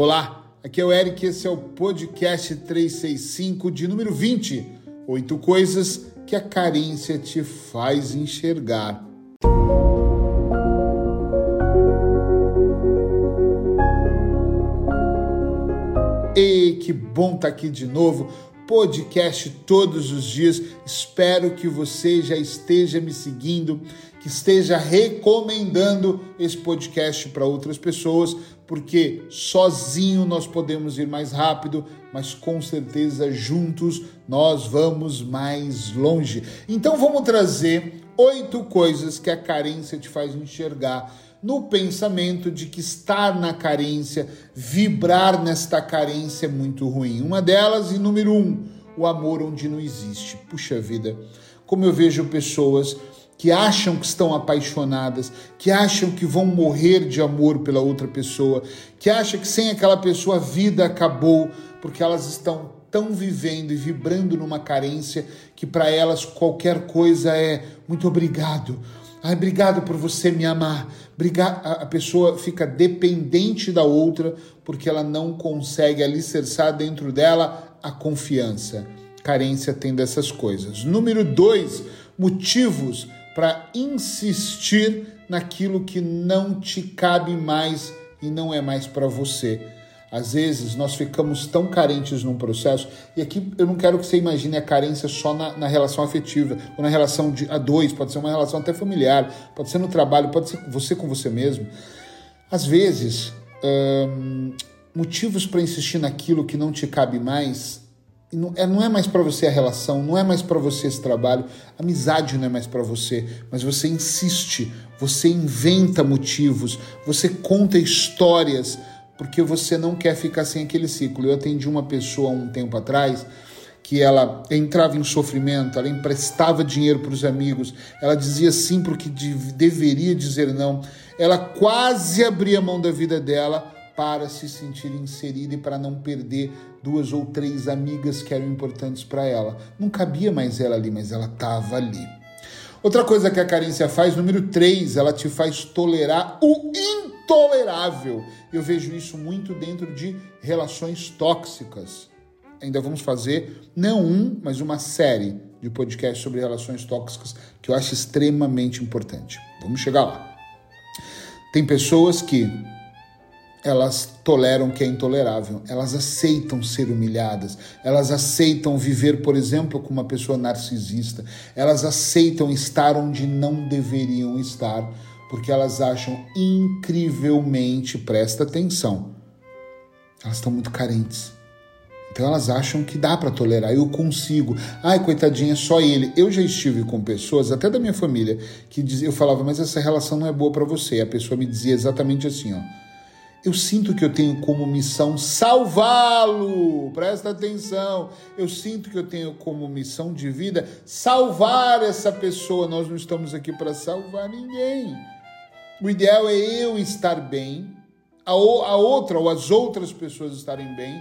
Olá, aqui é o Eric, esse é o podcast 365 de número 20. Oito coisas que a carência te faz enxergar. E que bom estar tá aqui de novo podcast todos os dias. Espero que você já esteja me seguindo, que esteja recomendando esse podcast para outras pessoas, porque sozinho nós podemos ir mais rápido, mas com certeza juntos nós vamos mais longe. Então vamos trazer oito coisas que a carência te faz enxergar no pensamento de que estar na carência, vibrar nesta carência é muito ruim. Uma delas, e número um, o amor onde não existe. Puxa vida, como eu vejo pessoas que acham que estão apaixonadas, que acham que vão morrer de amor pela outra pessoa, que acham que sem aquela pessoa a vida acabou, porque elas estão tão vivendo e vibrando numa carência que para elas qualquer coisa é muito obrigado. Ai, obrigado por você me amar. A pessoa fica dependente da outra porque ela não consegue alicerçar dentro dela a confiança. Carência tem dessas coisas. Número dois, motivos para insistir naquilo que não te cabe mais e não é mais para você. Às vezes nós ficamos tão carentes num processo, e aqui eu não quero que você imagine a carência só na, na relação afetiva, ou na relação de, a dois, pode ser uma relação até familiar, pode ser no trabalho, pode ser você com você mesmo. Às vezes, hum, motivos para insistir naquilo que não te cabe mais não é, não é mais para você a relação, não é mais para você esse trabalho, amizade não é mais para você, mas você insiste, você inventa motivos, você conta histórias porque você não quer ficar sem aquele ciclo. Eu atendi uma pessoa um tempo atrás que ela entrava em sofrimento, ela emprestava dinheiro para os amigos, ela dizia sim porque deveria dizer não, ela quase abria mão da vida dela para se sentir inserida e para não perder duas ou três amigas que eram importantes para ela. Não cabia mais ela ali, mas ela estava ali. Outra coisa que a carência faz, número três, ela te faz tolerar o intolerável. Eu vejo isso muito dentro de relações tóxicas. Ainda vamos fazer, não um, mas uma série de podcasts sobre relações tóxicas que eu acho extremamente importante. Vamos chegar lá. Tem pessoas que elas toleram o que é intolerável, elas aceitam ser humilhadas, elas aceitam viver, por exemplo, com uma pessoa narcisista, elas aceitam estar onde não deveriam estar, porque elas acham incrivelmente, presta atenção, elas estão muito carentes. Então elas acham que dá para tolerar, eu consigo. Ai, coitadinha, só ele. Eu já estive com pessoas, até da minha família, que diz, eu falava, mas essa relação não é boa para você. E a pessoa me dizia exatamente assim, ó eu sinto que eu tenho como missão salvá-lo. Presta atenção. Eu sinto que eu tenho como missão de vida salvar essa pessoa. Nós não estamos aqui para salvar ninguém. O ideal é eu estar bem, a, a outra ou as outras pessoas estarem bem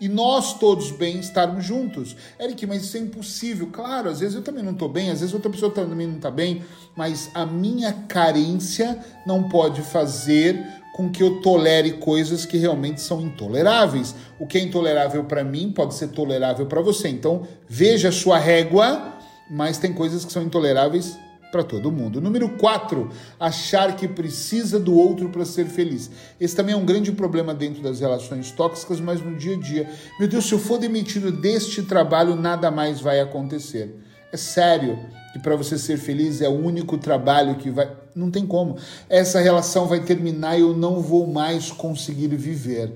e nós todos bem estarmos juntos. Eric, mas isso é impossível. Claro, às vezes eu também não estou bem, às vezes outra pessoa também não está bem, mas a minha carência não pode fazer com que eu tolere coisas que realmente são intoleráveis. O que é intolerável para mim pode ser tolerável para você. Então, veja a sua régua, mas tem coisas que são intoleráveis para todo mundo. Número 4, achar que precisa do outro para ser feliz. Esse também é um grande problema dentro das relações tóxicas, mas no dia a dia. Meu Deus, se eu for demitido deste trabalho, nada mais vai acontecer. É sério que para você ser feliz é o único trabalho que vai. Não tem como. Essa relação vai terminar e eu não vou mais conseguir viver.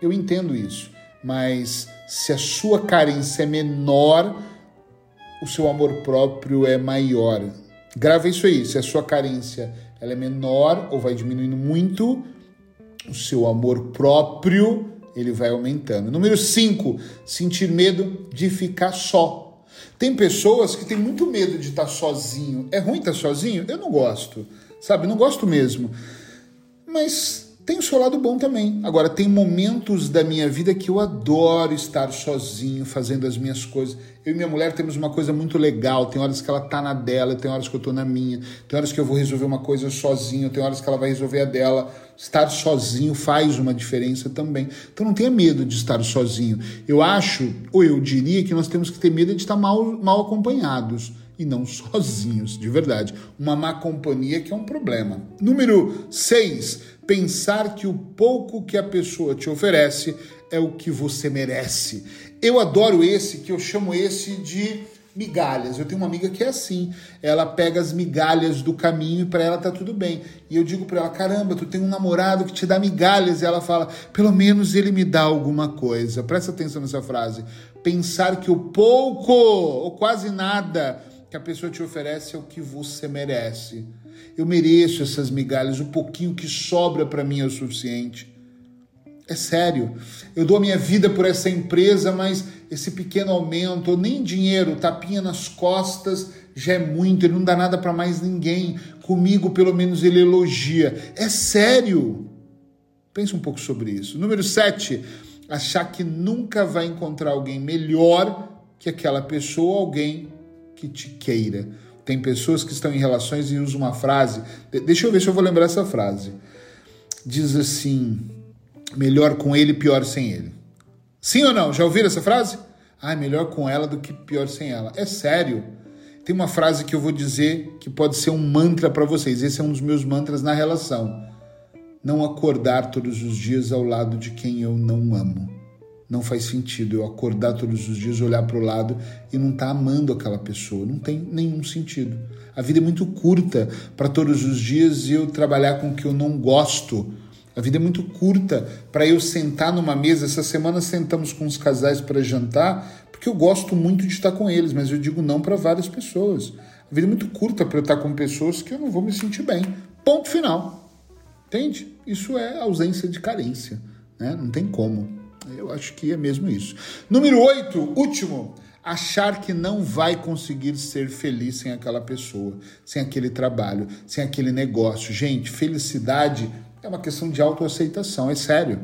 Eu entendo isso, mas se a sua carência é menor, o seu amor próprio é maior. Grava isso aí. Se a sua carência ela é menor ou vai diminuindo muito, o seu amor próprio ele vai aumentando. Número 5, sentir medo de ficar só. Tem pessoas que têm muito medo de estar sozinho. É ruim estar sozinho? Eu não gosto, sabe? Não gosto mesmo. Mas tem o seu lado bom também. Agora, tem momentos da minha vida que eu adoro estar sozinho, fazendo as minhas coisas. Eu e minha mulher temos uma coisa muito legal. Tem horas que ela tá na dela, tem horas que eu tô na minha. Tem horas que eu vou resolver uma coisa sozinho, tem horas que ela vai resolver a dela. Estar sozinho faz uma diferença também. Então não tenha medo de estar sozinho. Eu acho, ou eu diria que nós temos que ter medo de estar mal, mal acompanhados e não sozinhos, de verdade. Uma má companhia que é um problema. Número 6 pensar que o pouco que a pessoa te oferece é o que você merece. Eu adoro esse, que eu chamo esse de migalhas. Eu tenho uma amiga que é assim. Ela pega as migalhas do caminho e para ela tá tudo bem. E eu digo para ela: "Caramba, tu tem um namorado que te dá migalhas". E ela fala: "Pelo menos ele me dá alguma coisa". Presta atenção nessa frase. Pensar que o pouco ou quase nada que a pessoa te oferece é o que você merece. Eu mereço essas migalhas, o pouquinho que sobra para mim é o suficiente. É sério. Eu dou a minha vida por essa empresa, mas esse pequeno aumento, nem dinheiro, tapinha nas costas, já é muito, ele não dá nada para mais ninguém. Comigo, pelo menos, ele elogia. É sério. Pense um pouco sobre isso. Número 7, achar que nunca vai encontrar alguém melhor que aquela pessoa, alguém que te queira. Tem pessoas que estão em relações e usam uma frase. Deixa eu ver se eu vou lembrar essa frase. Diz assim: melhor com ele, pior sem ele. Sim ou não? Já ouviram essa frase? Ah, melhor com ela do que pior sem ela. É sério. Tem uma frase que eu vou dizer que pode ser um mantra para vocês. Esse é um dos meus mantras na relação. Não acordar todos os dias ao lado de quem eu não amo não faz sentido eu acordar todos os dias, olhar para o lado e não estar tá amando aquela pessoa. Não tem nenhum sentido. A vida é muito curta para todos os dias eu trabalhar com o que eu não gosto. A vida é muito curta para eu sentar numa mesa. Essa semana sentamos com os casais para jantar, porque eu gosto muito de estar com eles, mas eu digo não para várias pessoas. A vida é muito curta para eu estar com pessoas que eu não vou me sentir bem. Ponto final. Entende? Isso é ausência de carência. Né? Não tem como. Eu acho que é mesmo isso. Número 8, último. Achar que não vai conseguir ser feliz sem aquela pessoa, sem aquele trabalho, sem aquele negócio. Gente, felicidade é uma questão de autoaceitação, é sério.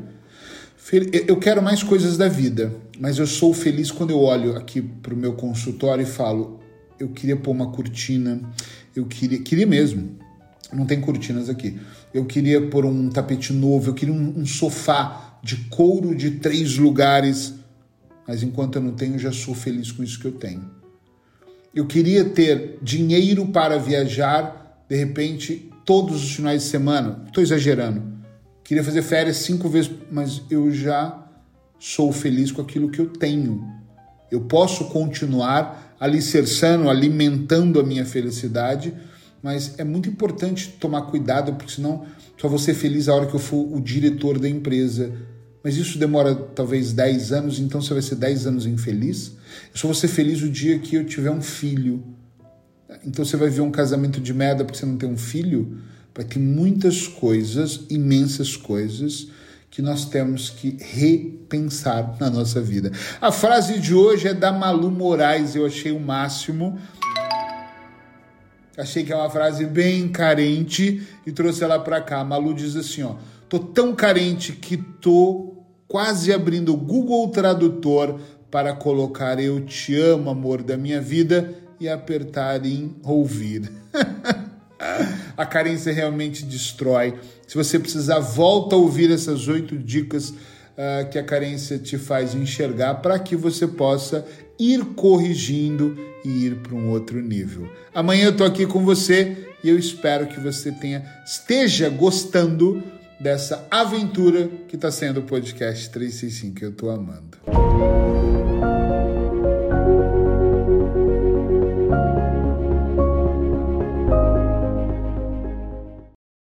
Eu quero mais coisas da vida, mas eu sou feliz quando eu olho aqui para o meu consultório e falo: eu queria pôr uma cortina, eu queria, queria mesmo. Não tem cortinas aqui. Eu queria pôr um tapete novo, eu queria um, um sofá de couro de três lugares, mas enquanto eu não tenho, já sou feliz com isso que eu tenho. Eu queria ter dinheiro para viajar, de repente, todos os finais de semana. Estou exagerando. Queria fazer férias cinco vezes, mas eu já sou feliz com aquilo que eu tenho. Eu posso continuar alicerçando, alimentando a minha felicidade, mas é muito importante tomar cuidado, porque senão só vou ser feliz a hora que eu for o diretor da empresa. Mas isso demora talvez 10 anos, então você vai ser 10 anos infeliz? Eu só vou ser feliz o dia que eu tiver um filho. Então você vai ver um casamento de merda porque você não tem um filho? Vai ter muitas coisas, imensas coisas, que nós temos que repensar na nossa vida. A frase de hoje é da Malu Moraes, eu achei o máximo. Achei que é uma frase bem carente e trouxe ela para cá. A Malu diz assim, ó: "Tô tão carente que tô quase abrindo o Google Tradutor para colocar eu te amo, amor da minha vida e apertar em ouvir". a carência realmente destrói. Se você precisar, volta a ouvir essas oito dicas uh, que a carência te faz enxergar para que você possa ir corrigindo e ir para um outro nível. Amanhã eu estou aqui com você e eu espero que você tenha esteja gostando dessa aventura que está sendo o podcast 365 que eu estou amando.